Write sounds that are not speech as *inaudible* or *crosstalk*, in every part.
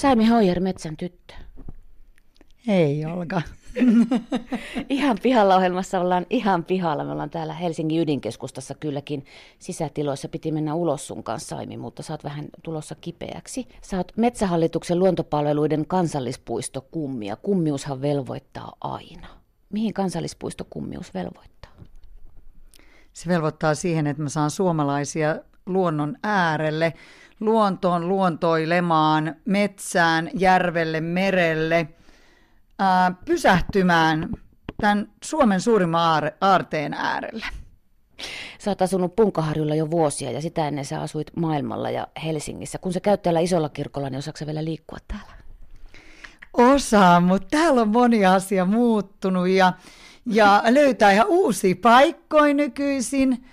Saimi Hoijer, metsän tyttö. Ei, Olga. *laughs* ihan pihalla ohjelmassa ollaan ihan pihalla. Me ollaan täällä Helsingin ydinkeskustassa kylläkin sisätiloissa. Piti mennä ulos sun kanssa, Saimi, mutta sä oot vähän tulossa kipeäksi. Sä oot Metsähallituksen luontopalveluiden kansallispuisto kummia. Kummiushan velvoittaa aina. Mihin kansallispuisto kummius velvoittaa? Se velvoittaa siihen, että mä saan suomalaisia luonnon äärelle, luontoon, luontoilemaan, metsään, järvelle, merelle – ää, pysähtymään tämän Suomen suurimman aarteen äärelle. Sä oot asunut Punkaharjulla jo vuosia ja sitä ennen sä asuit maailmalla ja Helsingissä. Kun sä käyt täällä isolla kirkolla, niin osaatko vielä liikkua täällä? Osaan, mutta täällä on moni asia muuttunut ja, ja löytää ihan uusia paikkoja nykyisin,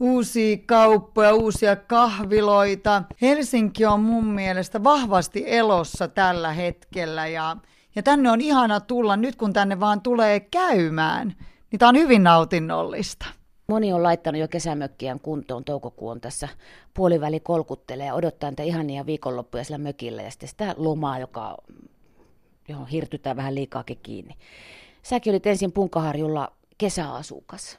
uusia kauppoja, uusia kahviloita. Helsinki on mun mielestä vahvasti elossa tällä hetkellä ja ja tänne on ihana tulla nyt, kun tänne vaan tulee käymään. Niin tämä on hyvin nautinnollista. Moni on laittanut jo kesämökkiään kuntoon. Toukokuu on tässä puoliväli kolkuttelee ja odottaa niitä ihania viikonloppuja sillä mökillä ja sitten sitä lomaa, joka, johon hirtytään vähän liikaakin kiinni. Säkin olit ensin Punkaharjulla kesäasukas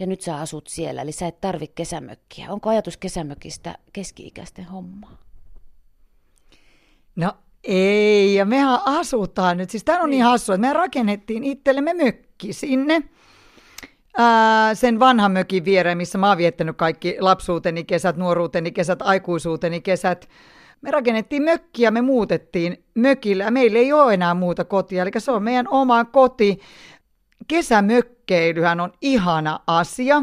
ja nyt sä asut siellä, eli sä et tarvi kesämökkiä. Onko ajatus kesämökistä keski-ikäisten hommaa? No ei, ja mehän asutaan nyt. Siis tämä on niin hassua, että me rakennettiin itsellemme mökki sinne. Ää, sen vanhan mökin viereen, missä mä oon viettänyt kaikki lapsuuteni kesät, nuoruuteni kesät, aikuisuuteni kesät. Me rakennettiin mökkiä, me muutettiin mökillä. Meillä ei ole enää muuta kotia, eli se on meidän oma koti. Kesämökkeilyhän on ihana asia.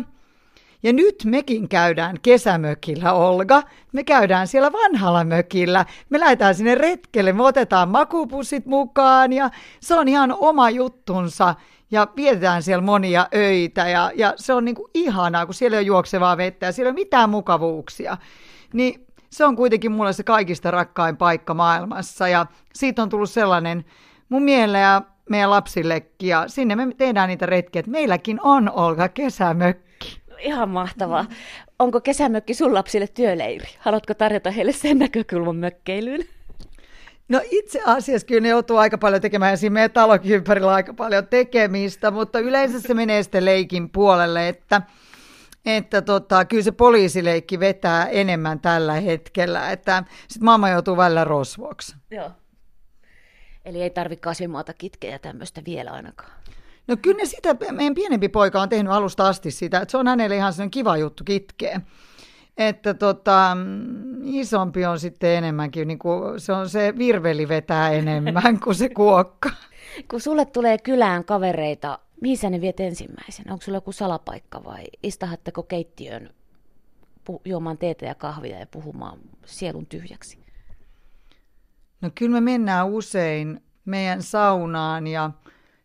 Ja nyt mekin käydään kesämökillä, Olga. Me käydään siellä vanhalla mökillä. Me lähdetään sinne retkelle, me otetaan makupussit mukaan ja se on ihan oma juttunsa. Ja vietetään siellä monia öitä ja, ja se on niinku ihanaa, kun siellä on juoksevaa vettä ja siellä ei ole mitään mukavuuksia. Niin se on kuitenkin mulle se kaikista rakkain paikka maailmassa ja siitä on tullut sellainen mun mieleen ja meidän lapsillekin ja sinne me tehdään niitä retkiä, että meilläkin on Olga kesämökki ihan mahtavaa. Onko kesämökki sun lapsille työleiri? Haluatko tarjota heille sen näkökulman mökkeilyyn? No itse asiassa kyllä ne joutuu aika paljon tekemään, siinä meidän talokin ympärillä aika paljon tekemistä, mutta yleensä se menee sitten leikin puolelle, että, että tota, kyllä se poliisileikki vetää enemmän tällä hetkellä, että sitten mamma joutuu välillä rosvoksi. Joo. Eli ei tarvitse kasvimaata kitkeä ja tämmöistä vielä ainakaan. No kyllä ne sitä, meidän pienempi poika on tehnyt alusta asti sitä, että se on hänelle ihan sellainen kiva juttu kitkeä. Että tota, isompi on sitten enemmänkin, niin kuin, se on se virveli vetää enemmän kuin se kuokka. *laughs* Kun sulle tulee kylään kavereita, mihin sä ne viet ensimmäisenä? Onko sulla joku salapaikka vai istahatteko keittiön pu- juomaan teetä ja kahvia ja puhumaan sielun tyhjäksi? No kyllä me mennään usein meidän saunaan ja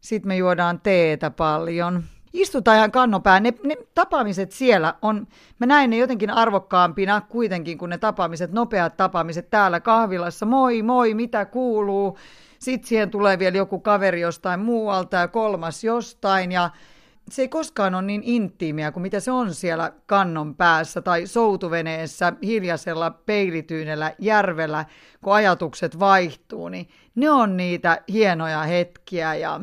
sitten me juodaan teetä paljon. Istutaan ihan kannopään. Ne, ne tapaamiset siellä on, mä näin ne jotenkin arvokkaampina kuitenkin kuin ne tapaamiset, nopeat tapaamiset täällä kahvilassa. Moi, moi, mitä kuuluu? Sitten siihen tulee vielä joku kaveri jostain muualta ja kolmas jostain ja se ei koskaan ole niin intiimiä kuin mitä se on siellä kannon päässä tai soutuveneessä hiljaisella peilityynellä järvellä, kun ajatukset vaihtuu, niin ne on niitä hienoja hetkiä ja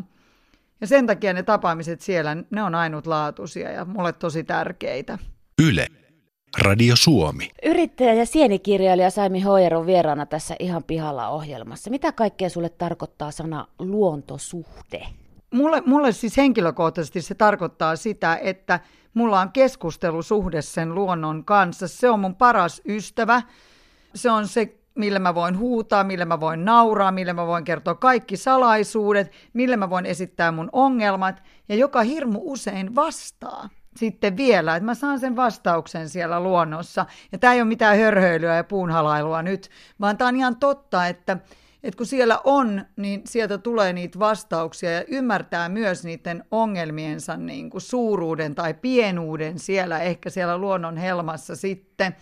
ja sen takia ne tapaamiset siellä, ne on ainutlaatuisia ja mulle tosi tärkeitä. Yle. Radio Suomi. Yrittäjä ja sienikirjailija Saimi Hoyer on vieraana tässä ihan pihalla ohjelmassa. Mitä kaikkea sulle tarkoittaa sana luontosuhde? Mulle, mulle siis henkilökohtaisesti se tarkoittaa sitä, että mulla on keskustelusuhde sen luonnon kanssa. Se on mun paras ystävä. Se on se millä mä voin huutaa, millä mä voin nauraa, millä mä voin kertoa kaikki salaisuudet, millä mä voin esittää mun ongelmat, ja joka hirmu usein vastaa sitten vielä, että mä saan sen vastauksen siellä luonnossa. Ja tämä ei ole mitään hörhöilyä ja puunhalailua nyt, vaan tämä on ihan totta, että, että kun siellä on, niin sieltä tulee niitä vastauksia ja ymmärtää myös niiden ongelmiensa niin kuin suuruuden tai pienuuden siellä, ehkä siellä luonnon helmassa sitten,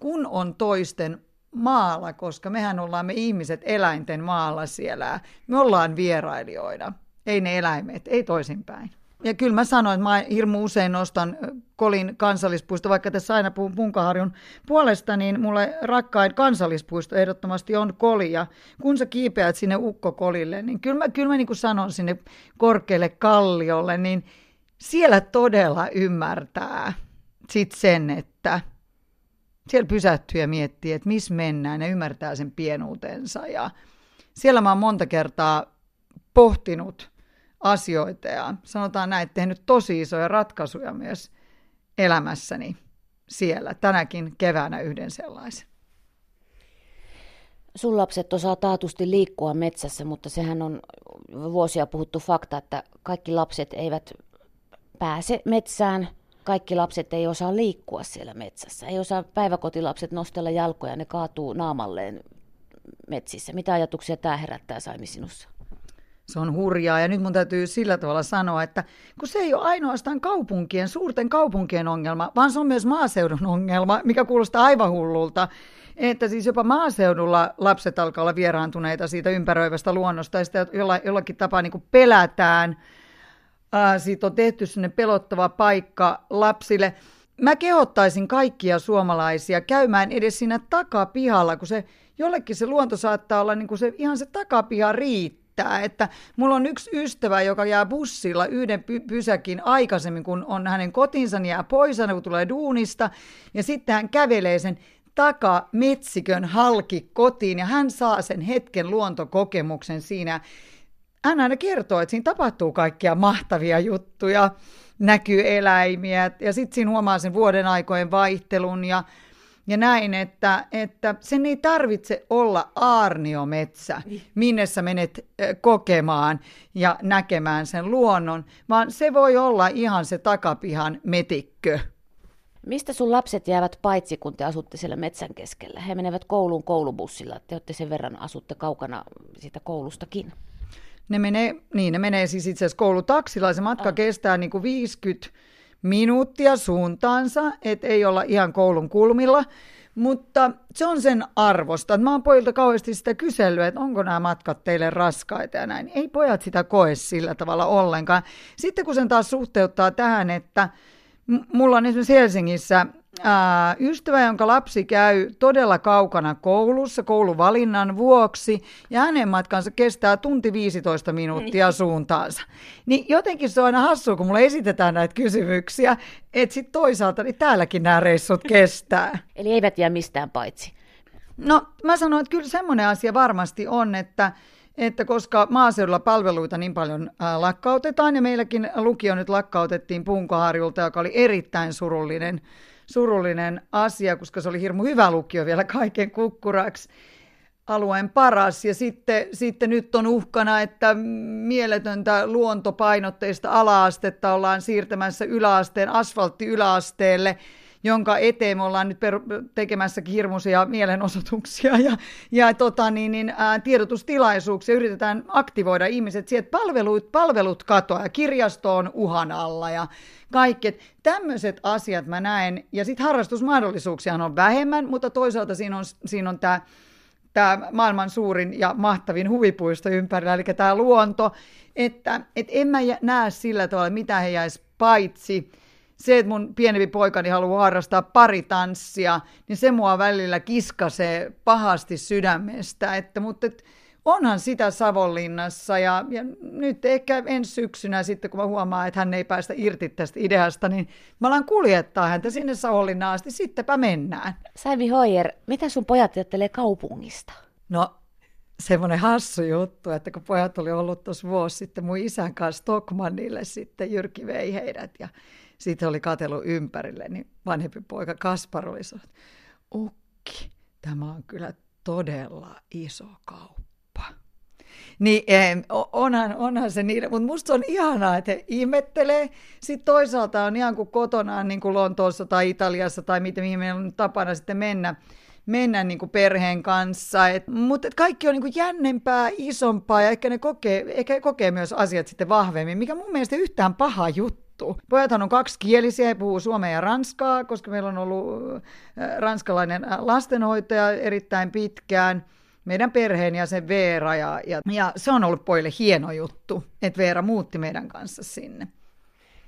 kun on toisten maalla, koska mehän ollaan me ihmiset eläinten maalla siellä. Me ollaan vierailijoina, ei ne eläimet, ei toisinpäin. Ja kyllä mä sanoin, että mä hirmu usein nostan Kolin kansallispuisto, vaikka tässä aina puhun Punkaharjun puolesta, niin mulle rakkain kansallispuisto ehdottomasti on Koli. Ja kun sä kiipeät sinne Ukko-Kolille, niin kyllä mä, kyllä mä niin kuin sanon sinne korkealle kalliolle, niin siellä todella ymmärtää sit sen, että siellä pysähtyy ja miettii, että missä mennään ja ymmärtää sen pienuutensa. Ja siellä mä oon monta kertaa pohtinut asioita ja sanotaan näin, että tehnyt tosi isoja ratkaisuja myös elämässäni siellä. Tänäkin keväänä yhden sellaisen. Sun lapset osaa taatusti liikkua metsässä, mutta sehän on vuosia puhuttu fakta, että kaikki lapset eivät pääse metsään. Kaikki lapset ei osaa liikkua siellä metsässä. Ei osaa päiväkotilapset nostella jalkoja, ne kaatuu naamalleen metsissä. Mitä ajatuksia tämä herättää Saimi sinussa? Se on hurjaa ja nyt mun täytyy sillä tavalla sanoa, että kun se ei ole ainoastaan kaupunkien, suurten kaupunkien ongelma, vaan se on myös maaseudun ongelma, mikä kuulostaa aivan hullulta. Että siis jopa maaseudulla lapset alkaa olla vieraantuneita siitä ympäröivästä luonnosta ja sitä jolla, jollakin tapaa niin pelätään. Ää, siitä on tehty sinne pelottava paikka lapsille. Mä kehottaisin kaikkia suomalaisia käymään edes siinä takapihalla, kun se jollekin se luonto saattaa olla niin kuin se, ihan se takapiha riittää riittää. Että mulla on yksi ystävä, joka jää bussilla yhden py- pysäkin aikaisemmin, kun on hänen kotinsa, niin jää pois, kun tulee duunista, ja sitten hän kävelee sen taka metsikön halki kotiin, ja hän saa sen hetken luontokokemuksen siinä. Hän aina kertoo, että siinä tapahtuu kaikkia mahtavia juttuja, näkyy eläimiä, ja sitten siinä huomaa sen vuoden aikojen vaihtelun, ja ja näin, että, että sen ei tarvitse olla aarniometsä, niin. minne sä menet kokemaan ja näkemään sen luonnon, vaan se voi olla ihan se takapihan metikkö. Mistä sun lapset jäävät paitsi, kun te asutte siellä metsän keskellä? He menevät kouluun koulubussilla. Te olette sen verran asutte kaukana siitä koulustakin. Ne menee, niin, ne menee siis itse asiassa koulutaksilla. Se matka ah. kestää niin kuin 50 minuuttia suuntaansa, että ei olla ihan koulun kulmilla. Mutta se on sen arvosta. Mä oon pojilta kauheasti sitä kysellyt, että onko nämä matkat teille raskaita ja näin. Ei pojat sitä koe sillä tavalla ollenkaan. Sitten kun sen taas suhteuttaa tähän, että mulla on esimerkiksi Helsingissä ää, ystävä, jonka lapsi käy todella kaukana koulussa kouluvalinnan vuoksi, ja hänen matkansa kestää tunti 15 minuuttia niin. suuntaansa. Niin jotenkin se on aina hassua, kun mulle esitetään näitä kysymyksiä, että sitten toisaalta niin täälläkin nämä reissut kestää. *laughs* Eli eivät jää mistään paitsi. No mä sanoin, että kyllä semmoinen asia varmasti on, että että koska maaseudulla palveluita niin paljon lakkautetaan, ja meilläkin lukio nyt lakkautettiin Punkoharjulta, joka oli erittäin surullinen surullinen asia, koska se oli hirmu hyvä lukio vielä kaiken kukkuraksi alueen paras. Ja sitten, sitten nyt on uhkana, että mieletöntä luontopainotteista alaastetta ollaan siirtämässä yläasteen, asfaltti yläasteelle, jonka eteen me ollaan nyt per, tekemässä hirmuisia mielenosoituksia ja, ja tota, niin, niin, ää, tiedotustilaisuuksia. Yritetään aktivoida ihmiset siihen, että palvelut, palvelut katoaa ja kirjasto on uhan alla ja kaikki. Tämmöiset asiat mä näen. Ja sitten harrastusmahdollisuuksia on vähemmän, mutta toisaalta siinä on, siinä on tämä tämä maailman suurin ja mahtavin huvipuisto ympärillä, eli tämä luonto, että et en mä näe sillä tavalla, mitä he jäisi paitsi se, että mun pienempi poikani haluaa harrastaa paritanssia, niin se mua välillä kiskasee pahasti sydämestä. Että, mutta et, onhan sitä Savonlinnassa ja, ja nyt ehkä ensi syksynä sitten, kun mä huomaan, että hän ei päästä irti tästä ideasta, niin mä alan kuljettaa häntä sinne Savonlinnaan asti, sittenpä mennään. Saivi Hoyer, mitä sun pojat ajattelee kaupungista? No semmoinen hassu juttu, että kun pojat oli ollut tuossa vuosi sitten mun isän kanssa Stockmannille, sitten Jyrki vei heidät ja sitten oli katsellut ympärille, niin vanhempi poika Kaspar oli sanonut, ukki, tämä on kyllä todella iso kauppa. Niin onhan, onhan se niin, mutta musta on ihanaa, että he ihmettelee. Sitten toisaalta on ihan kuin kotonaan niin kuin Lontoossa tai Italiassa tai miten, mihin meillä on tapana sitten mennä, mennä niin kuin perheen kanssa. Et, mutta et kaikki on niin kuin jännempää, isompaa ja ehkä ne kokee, ehkä kokee myös asiat sitten vahvemmin, mikä mun mielestä yhtään paha juttu juttu. Pojathan on kaksikielisiä, he puhuu suomea ja ranskaa, koska meillä on ollut ranskalainen lastenhoitaja erittäin pitkään meidän perheenjäsen Veera, ja, ja, ja se on ollut pojille hieno juttu, että Veera muutti meidän kanssa sinne.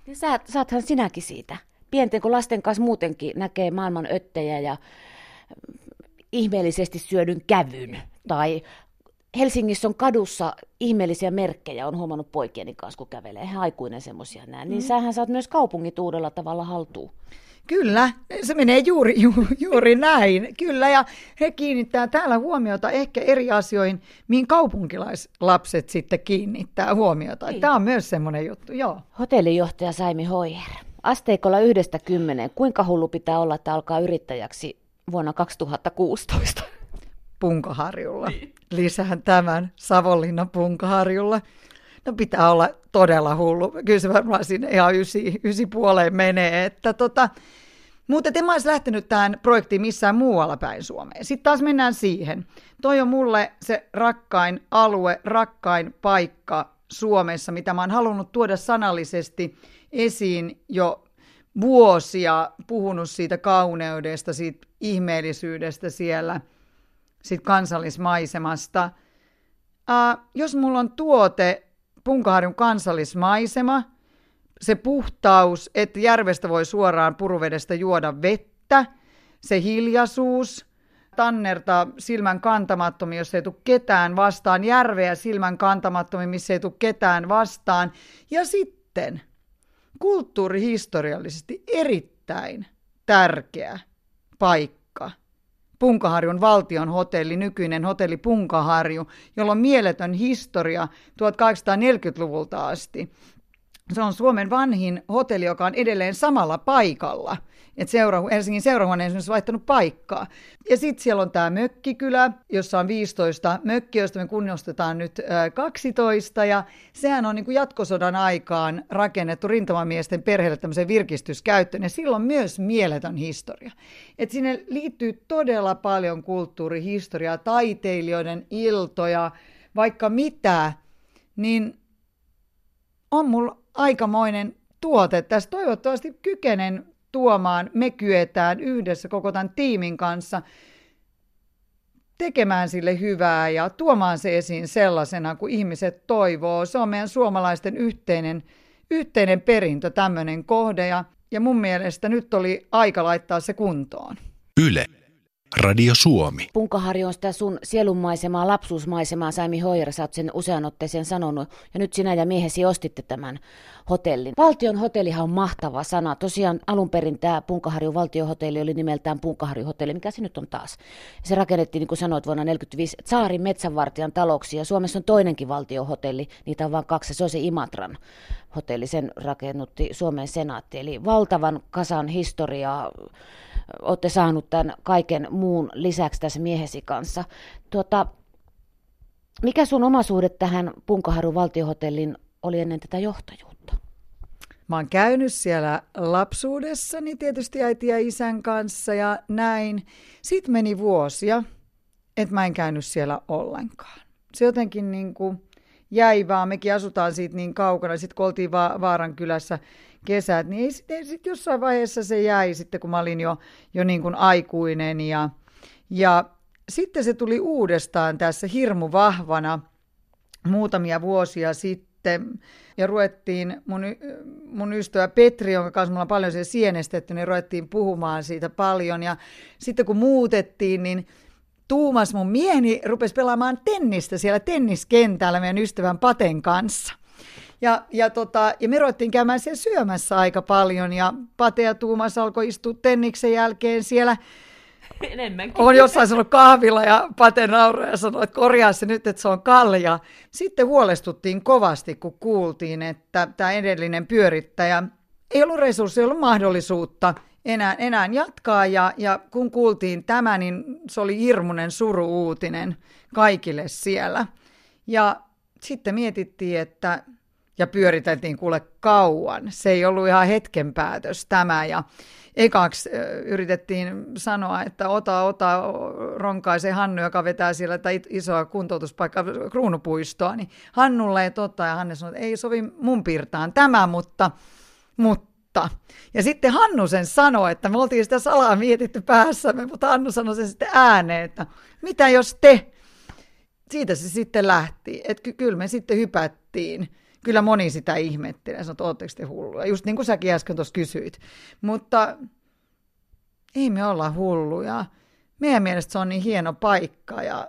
Niin sä, saathan sinäkin siitä. Pienten kuin lasten kanssa muutenkin näkee maailman öttejä ja ihmeellisesti syödyn kävyn. Tai Helsingissä on kadussa ihmeellisiä merkkejä, on huomannut poikieni kanssa, kun kävelee. Eihän aikuinen semmoisia näe. Niin mm. sähän saat myös kaupungit uudella tavalla haltuun. Kyllä, se menee juuri, ju, juuri näin. Kyllä, ja he kiinnittää täällä huomiota ehkä eri asioihin, mihin kaupunkilaislapset sitten kiinnittää huomiota. Niin. Tämä on myös semmoinen juttu, joo. Hotellijohtaja Saimi Hoijer. Asteikolla yhdestä kymmeneen, kuinka hullu pitää olla, että alkaa yrittäjäksi vuonna 2016? Punkaharjulla. Niin. Lisään tämän Savonlinnan Punkaharjulla. No pitää olla todella hullu. Kyllä se varmaan sinne ihan ysi, ysi puoleen menee. Että tota, mutta en mä olisi lähtenyt tähän projektiin missään muualla päin Suomeen. Sitten taas mennään siihen. Toi on mulle se rakkain alue, rakkain paikka Suomessa, mitä mä oon halunnut tuoda sanallisesti esiin jo vuosia, puhunut siitä kauneudesta, siitä ihmeellisyydestä siellä, siitä kansallismaisemasta. Ää, jos mulla on tuote, Punkaharjun kansallismaisema, se puhtaus, että järvestä voi suoraan puruvedestä juoda vettä, se hiljaisuus, tannerta silmän kantamattomi, jos ei tule ketään vastaan, järveä silmän kantamattomi, missä ei tule ketään vastaan. Ja sitten kulttuurihistoriallisesti erittäin tärkeä paikka. Punkaharjun valtion hotelli, nykyinen hotelli Punkaharju, jolla on mieletön historia 1840-luvulta asti. Se on Suomen vanhin hotelli, joka on edelleen samalla paikalla. Et seura, Helsingin seurahuone on esimerkiksi vaihtanut paikkaa. Ja sitten siellä on tämä mökkikylä, jossa on 15 mökkiä, joista me kunnostetaan nyt 12. Ja sehän on niin jatkosodan aikaan rakennettu rintamamiesten perheelle tämmöisen virkistyskäyttöön. Ja silloin myös mieletön historia. Et sinne liittyy todella paljon kulttuurihistoriaa, taiteilijoiden iltoja, vaikka mitä. Niin on mulla aikamoinen tuote. Tässä toivottavasti kykenen tuomaan, me kyetään yhdessä koko tämän tiimin kanssa tekemään sille hyvää ja tuomaan se esiin sellaisena kuin ihmiset toivoo. Se on meidän suomalaisten yhteinen, yhteinen perintö, tämmöinen kohde ja, ja mun mielestä nyt oli aika laittaa se kuntoon. Yle. Radio Suomi. Punkaharju on sitä sun sielunmaisemaa, lapsuusmaisemaa, Saimi Hoijer, sä oot sen usean otteeseen sanonut, ja nyt sinä ja miehesi ostitte tämän hotellin. Valtion hotellihan on mahtava sana. Tosiaan alun perin tämä Punkaharju valtiohotelli oli nimeltään Punkaharju hotelli, mikä se nyt on taas. Se rakennettiin, niin kuin sanoit, vuonna 1945 Tsaarin metsänvartijan taloksi, ja Suomessa on toinenkin valtiohotelli, niitä on vain kaksi, se on se Imatran hotelli, sen rakennutti Suomen senaatti, eli valtavan kasan historiaa olette saanut tämän kaiken muun lisäksi tässä miehesi kanssa. Tuota, mikä sun oma suhde tähän Punkaharun valtiohotellin oli ennen tätä johtajuutta? Mä oon käynyt siellä lapsuudessani tietysti äiti ja isän kanssa ja näin. Sitten meni vuosia, että mä en käynyt siellä ollenkaan. Se jotenkin niin kuin jäi vaan, mekin asutaan siitä niin kaukana. Sitten kun oltiin Va- Vaaran kylässä kesät, niin sitten sit jossain vaiheessa se jäi sitten, kun mä olin jo, jo niin kuin aikuinen. Ja, ja sitten se tuli uudestaan tässä hirmu vahvana muutamia vuosia sitten. Ja ruvettiin, mun, mun ystävä Petri, jonka kanssa mulla on paljon se sienestetty, niin ruvettiin puhumaan siitä paljon. Ja sitten kun muutettiin, niin Tuumas mun mieheni rupesi pelaamaan tennistä siellä tenniskentällä meidän ystävän Paten kanssa. Ja, ja, tota, ja me ruvettiin käymään siellä syömässä aika paljon ja Pate ja Tuumas alkoi istua tenniksen jälkeen siellä *laughs* Enemmänkin. On jossain sanonut kahvilla ja Pate nauroi ja sanoi, että korjaa se nyt, että se on kalja. Sitten huolestuttiin kovasti, kun kuultiin, että tämä edellinen pyörittäjä ei ollut resursseja, ei ollut mahdollisuutta enää, enää jatkaa. Ja, ja kun kuultiin tämä, niin se oli hirmuinen suru-uutinen kaikille siellä. Ja sitten mietittiin, että ja pyöriteltiin kuule kauan. Se ei ollut ihan hetken päätös tämä ja ekaksi yritettiin sanoa, että ota, ota, ronkaisen Hannu, joka vetää siellä tätä isoa kuntoutuspaikkaa, kruunupuistoa, niin Hannulle ei totta, ja Hanne sanoi, että ei sovi mun piirtaan tämä, mutta, mutta. Ja sitten Hannu sen sanoi, että me oltiin sitä salaa mietitty päässämme, mutta Hannu sanoi sen sitten ääneen, että mitä jos te? Siitä se sitten lähti, että kyllä me sitten hypättiin kyllä moni sitä ihmettelee, sanoo, että ootteko te hulluja, just niin kuin säkin äsken tuossa kysyit. Mutta ei me olla hulluja. Meidän mielestä se on niin hieno paikka ja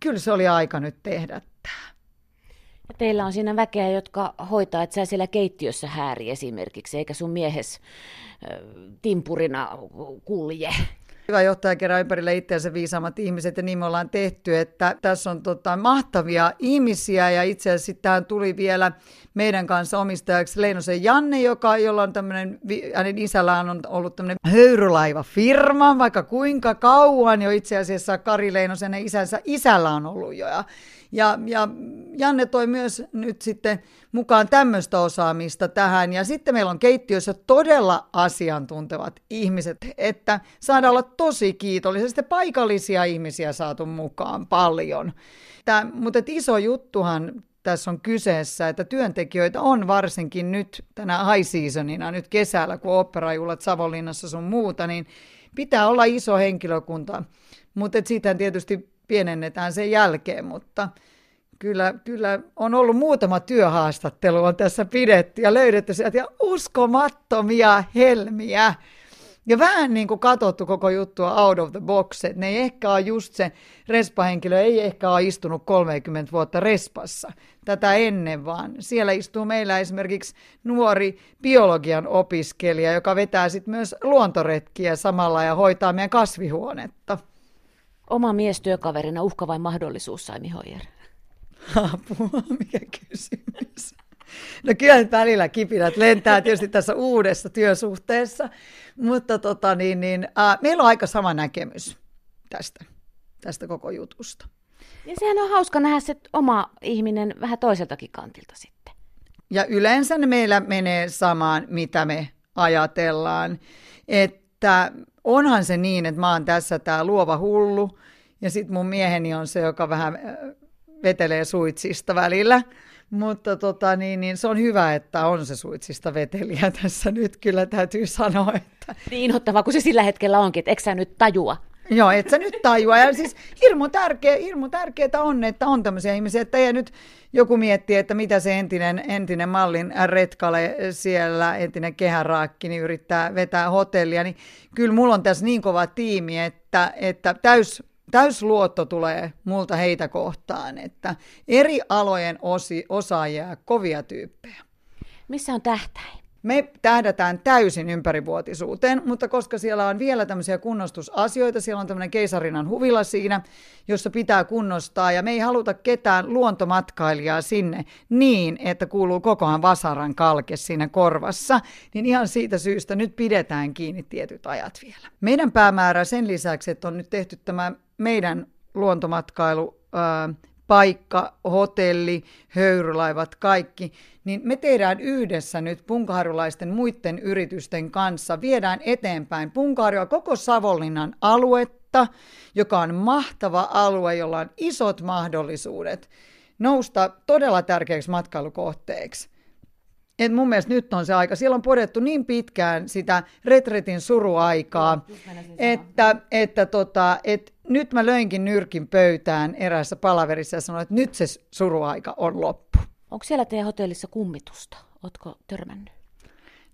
kyllä se oli aika nyt tehdä tämä. Ja teillä on siinä väkeä, jotka hoitaa, että sä siellä keittiössä hääri esimerkiksi, eikä sun miehes äh, timpurina kulje. Hyvä johtaja kerää ympärille itseänsä viisaammat ihmiset ja niin me ollaan tehty, että tässä on tota, mahtavia ihmisia ja itse asiassa tähän tuli vielä meidän kanssa omistajaksi Leinosen Janne, joka, jolla on tämmöinen, hänen isällään on ollut tämmöinen höyrylaiva-firma, vaikka kuinka kauan jo itse asiassa Kari Leinosen ja isänsä isällä on ollut jo. Ja, ja, ja Janne toi myös nyt sitten mukaan tämmöistä osaamista tähän. Ja sitten meillä on keittiössä todella asiantuntevat ihmiset, että saadaan olla tosi kiitollisia. paikallisia ihmisiä saatu mukaan paljon. Tää, mutta iso juttuhan tässä on kyseessä, että työntekijöitä on varsinkin nyt tänä high seasonina, nyt kesällä, kun operajuhlat Savonlinnassa sun muuta, niin pitää olla iso henkilökunta. Mutta siitä tietysti pienennetään sen jälkeen, mutta kyllä, kyllä on ollut muutama työhaastattelu on tässä pidetty ja löydetty sieltä ja uskomattomia helmiä. Ja vähän niin kuin katsottu koko juttua out of the box, että ne ei ehkä ole just se respahenkilö, ei ehkä ole istunut 30 vuotta respassa tätä ennen, vaan siellä istuu meillä esimerkiksi nuori biologian opiskelija, joka vetää sitten myös luontoretkiä samalla ja hoitaa meidän kasvihuonetta. Oma mies työkaverina uhka vai mahdollisuus, Saimi Hoyer? Apua, mikä kysymys. No kyllä välillä kipinät lentää tietysti tässä uudessa työsuhteessa, mutta tota, niin, niin, äh, meillä on aika sama näkemys tästä, tästä koko jutusta. Ja sehän on hauska nähdä se oma ihminen vähän toiseltakin kantilta sitten. Ja yleensä meillä menee samaan, mitä me ajatellaan. Että onhan se niin, että mä oon tässä tämä luova hullu, ja sitten mun mieheni on se, joka vähän vetelee suitsista välillä. Mutta tota, niin, niin se on hyvä, että on se suitsista veteliä tässä nyt kyllä täytyy sanoa. Että... Niin inhottavaa kuin se sillä hetkellä onkin, että eikö sä nyt tajua? Joo, et sä nyt tajua. Ja siis hirmu, tärkeä, hirmu tärkeää on, että on tämmöisiä ihmisiä, että ei nyt joku miettii, että mitä se entinen, entinen mallin retkale siellä, entinen kehäraakki, niin yrittää vetää hotellia, niin kyllä mulla on tässä niin kova tiimi, että, että täys täysluotto tulee multa heitä kohtaan, että eri alojen osi, osaajia kovia tyyppejä. Missä on tähtäin? Me tähdätään täysin ympärivuotisuuteen, mutta koska siellä on vielä tämmöisiä kunnostusasioita, siellä on tämmöinen keisarinan huvila siinä, jossa pitää kunnostaa, ja me ei haluta ketään luontomatkailijaa sinne niin, että kuuluu kokohan vasaran kalke siinä korvassa, niin ihan siitä syystä nyt pidetään kiinni tietyt ajat vielä. Meidän päämäärä sen lisäksi, että on nyt tehty tämä meidän luontomatkailu, paikka, hotelli, höyrylaivat, kaikki, niin me tehdään yhdessä nyt punkaharjulaisten muiden yritysten kanssa, viedään eteenpäin Punkaharjoa koko Savonlinnan aluetta, joka on mahtava alue, jolla on isot mahdollisuudet nousta todella tärkeäksi matkailukohteeksi. Et mun mielestä nyt on se aika. Siellä on podettu niin pitkään sitä retretin suruaikaa, että, että tota, et nyt mä löinkin nyrkin pöytään eräässä palaverissa ja sanoin, että nyt se suruaika on loppu. Onko siellä teidän hotellissa kummitusta? Ootko törmännyt?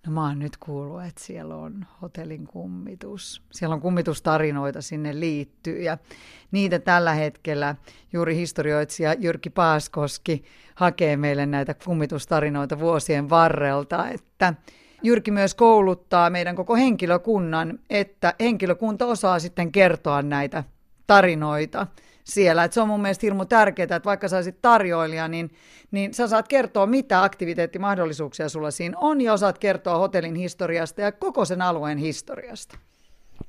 No mä oon nyt kuullut, että siellä on hotellin kummitus. Siellä on kummitustarinoita sinne liittyy ja niitä tällä hetkellä juuri historioitsija Jyrki Paaskoski hakee meille näitä kummitustarinoita vuosien varrelta, että Jyrki myös kouluttaa meidän koko henkilökunnan, että henkilökunta osaa sitten kertoa näitä tarinoita siellä. Et se on mun mielestä hirmu tärkeää, että vaikka sä olisit tarjoilija, niin, niin sä saat kertoa, mitä aktiviteettimahdollisuuksia sulla siinä on, ja osaat kertoa hotellin historiasta ja koko sen alueen historiasta.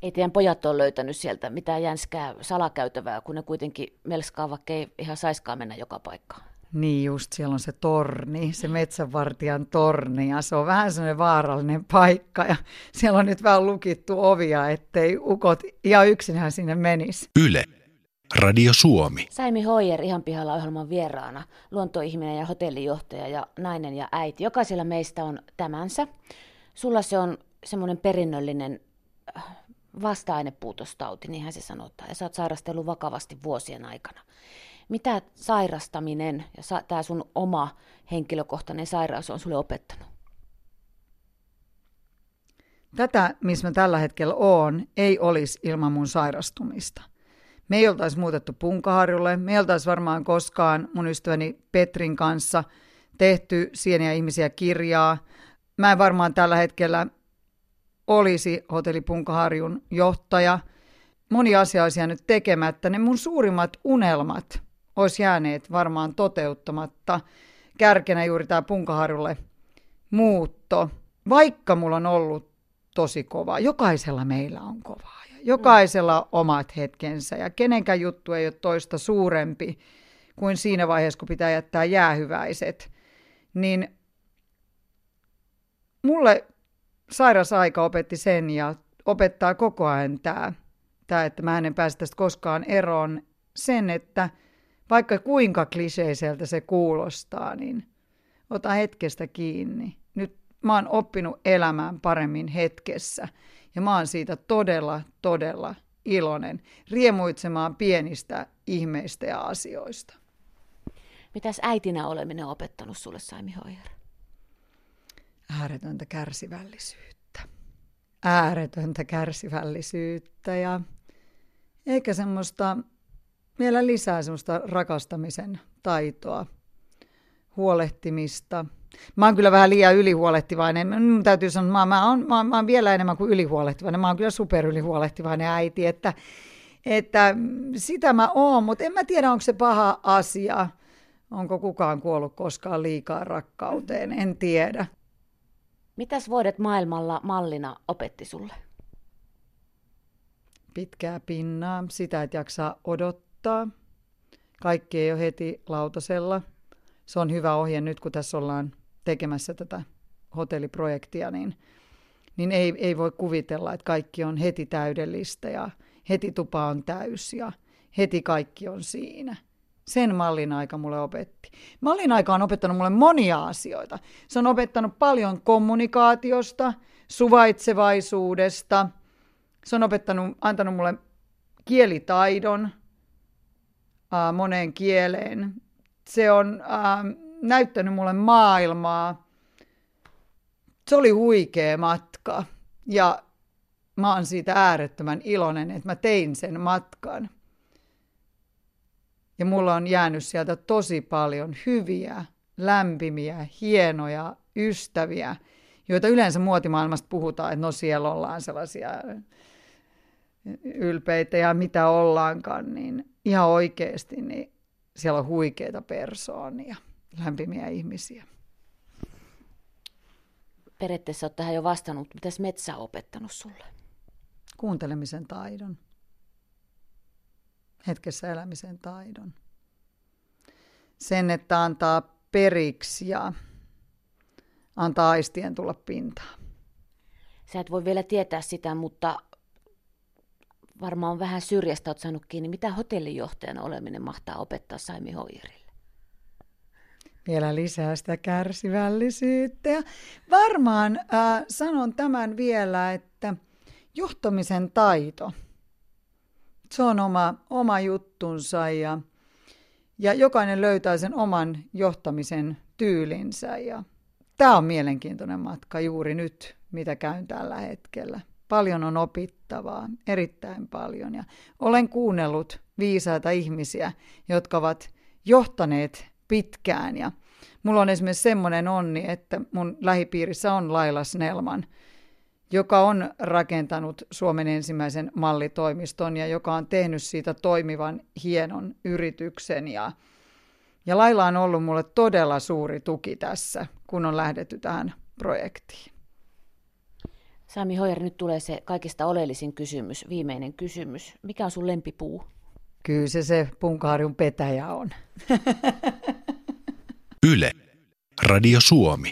Ei teidän pojat ole löytänyt sieltä mitään jänskää salakäytävää, kun ne kuitenkin melskaa, vaikka ei ihan saiskaan mennä joka paikkaan. Niin just, siellä on se torni, se metsänvartijan torni ja se on vähän sellainen vaarallinen paikka ja siellä on nyt vähän lukittu ovia, ettei ukot ihan yksinään sinne menisi. Yle. Radio Suomi. Saimi Hoyer ihan pihalla ohjelman vieraana, luontoihminen ja hotellijohtaja ja nainen ja äiti. Jokaisella meistä on tämänsä. Sulla se on semmoinen perinnöllinen äh, vasta-ainepuutostauti, niinhän se sanotaan, ja sä oot sairastellut vakavasti vuosien aikana. Mitä sairastaminen ja sa- tämä sun oma henkilökohtainen sairaus on sulle opettanut? Tätä, missä mä tällä hetkellä oon, ei olisi ilman mun sairastumista. Me ei oltaisi muutettu Punkaharjulle, me ei oltaisi varmaan koskaan mun ystäväni Petrin kanssa tehty Sieniä ihmisiä kirjaa. Mä en varmaan tällä hetkellä olisi Hotelli Punkaharjun johtaja. Moni asia olisi jäänyt tekemättä. Ne mun suurimmat unelmat olisi jääneet varmaan toteuttamatta. Kärkenä juuri tämä Punkaharjulle muutto. Vaikka mulla on ollut tosi kovaa. Jokaisella meillä on kovaa. Jokaisella on omat hetkensä ja kenenkään juttu ei ole toista suurempi kuin siinä vaiheessa, kun pitää jättää jäähyväiset. Niin mulle sairasaika opetti sen ja opettaa koko ajan tämä, tämä että mä en pääse tästä koskaan eroon, sen, että vaikka kuinka kliseiseltä se kuulostaa, niin ota hetkestä kiinni. Nyt mä oon oppinut elämään paremmin hetkessä ja mä oon siitä todella, todella iloinen, riemuitsemaan pienistä ihmeistä ja asioista. Mitäs äitinä oleminen on opettanut sulle, Saimi Hoijer? ääretöntä kärsivällisyyttä. Ääretöntä kärsivällisyyttä ja eikä semmoista, vielä lisää semmoista rakastamisen taitoa, huolehtimista. Mä oon kyllä vähän liian ylihuolehtivainen. Mun täytyy sanoa, että mä, mä, oon, mä, mä oon vielä enemmän kuin ylihuolehtivainen. Mä oon kyllä superylihuolehtivainen äiti, että, että sitä mä oon, mutta en mä tiedä, onko se paha asia. Onko kukaan kuollut koskaan liikaa rakkauteen, en tiedä. Mitäs vuodet maailmalla mallina opetti sulle? Pitkää pinnaa, sitä et jaksaa odottaa. Kaikki ei ole heti lautasella. Se on hyvä ohje nyt, kun tässä ollaan tekemässä tätä hotelliprojektia, niin, niin ei, ei voi kuvitella, että kaikki on heti täydellistä ja heti tupa on täys ja heti kaikki on siinä. Sen mallin aika mulle opetti. Mallin aika on opettanut mulle monia asioita. Se on opettanut paljon kommunikaatiosta, suvaitsevaisuudesta. Se on opettanut, antanut mulle kielitaidon ää, moneen kieleen. Se on ää, näyttänyt mulle maailmaa. Se oli huikea matka ja mä oon siitä äärettömän iloinen, että mä tein sen matkan. Ja mulla on jäänyt sieltä tosi paljon hyviä, lämpimiä, hienoja ystäviä, joita yleensä muotimaailmasta puhutaan, että no siellä ollaan sellaisia ylpeitä ja mitä ollaankaan, niin ihan oikeasti niin siellä on huikeita persoonia, lämpimiä ihmisiä. Periaatteessa olet tähän jo vastannut. Mitäs metsä on opettanut sulle? Kuuntelemisen taidon hetkessä elämisen taidon. Sen, että antaa periksi ja antaa aistien tulla pintaan. Sä et voi vielä tietää sitä, mutta varmaan vähän syrjästä olet saanut kiinni. Mitä hotellijohtajana oleminen mahtaa opettaa Saimi Hoijerille? Vielä lisää sitä kärsivällisyyttä. Ja varmaan äh, sanon tämän vielä, että johtamisen taito – se on oma, oma juttunsa ja, ja jokainen löytää sen oman johtamisen tyylinsä. Ja tämä on mielenkiintoinen matka juuri nyt, mitä käyn tällä hetkellä. Paljon on opittavaa, erittäin paljon. Ja olen kuunnellut viisaita ihmisiä, jotka ovat johtaneet pitkään. Ja mulla on esimerkiksi semmoinen onni, että mun lähipiirissä on Laila Snellman – joka on rakentanut Suomen ensimmäisen mallitoimiston ja joka on tehnyt siitä toimivan hienon yrityksen. Ja, ja Laila on ollut mulle todella suuri tuki tässä, kun on lähdetty tähän projektiin. Sami Hoyer, nyt tulee se kaikista oleellisin kysymys, viimeinen kysymys. Mikä on sun lempipuu? Kyllä se se punkaharjun petäjä on. Yle. Radio Suomi.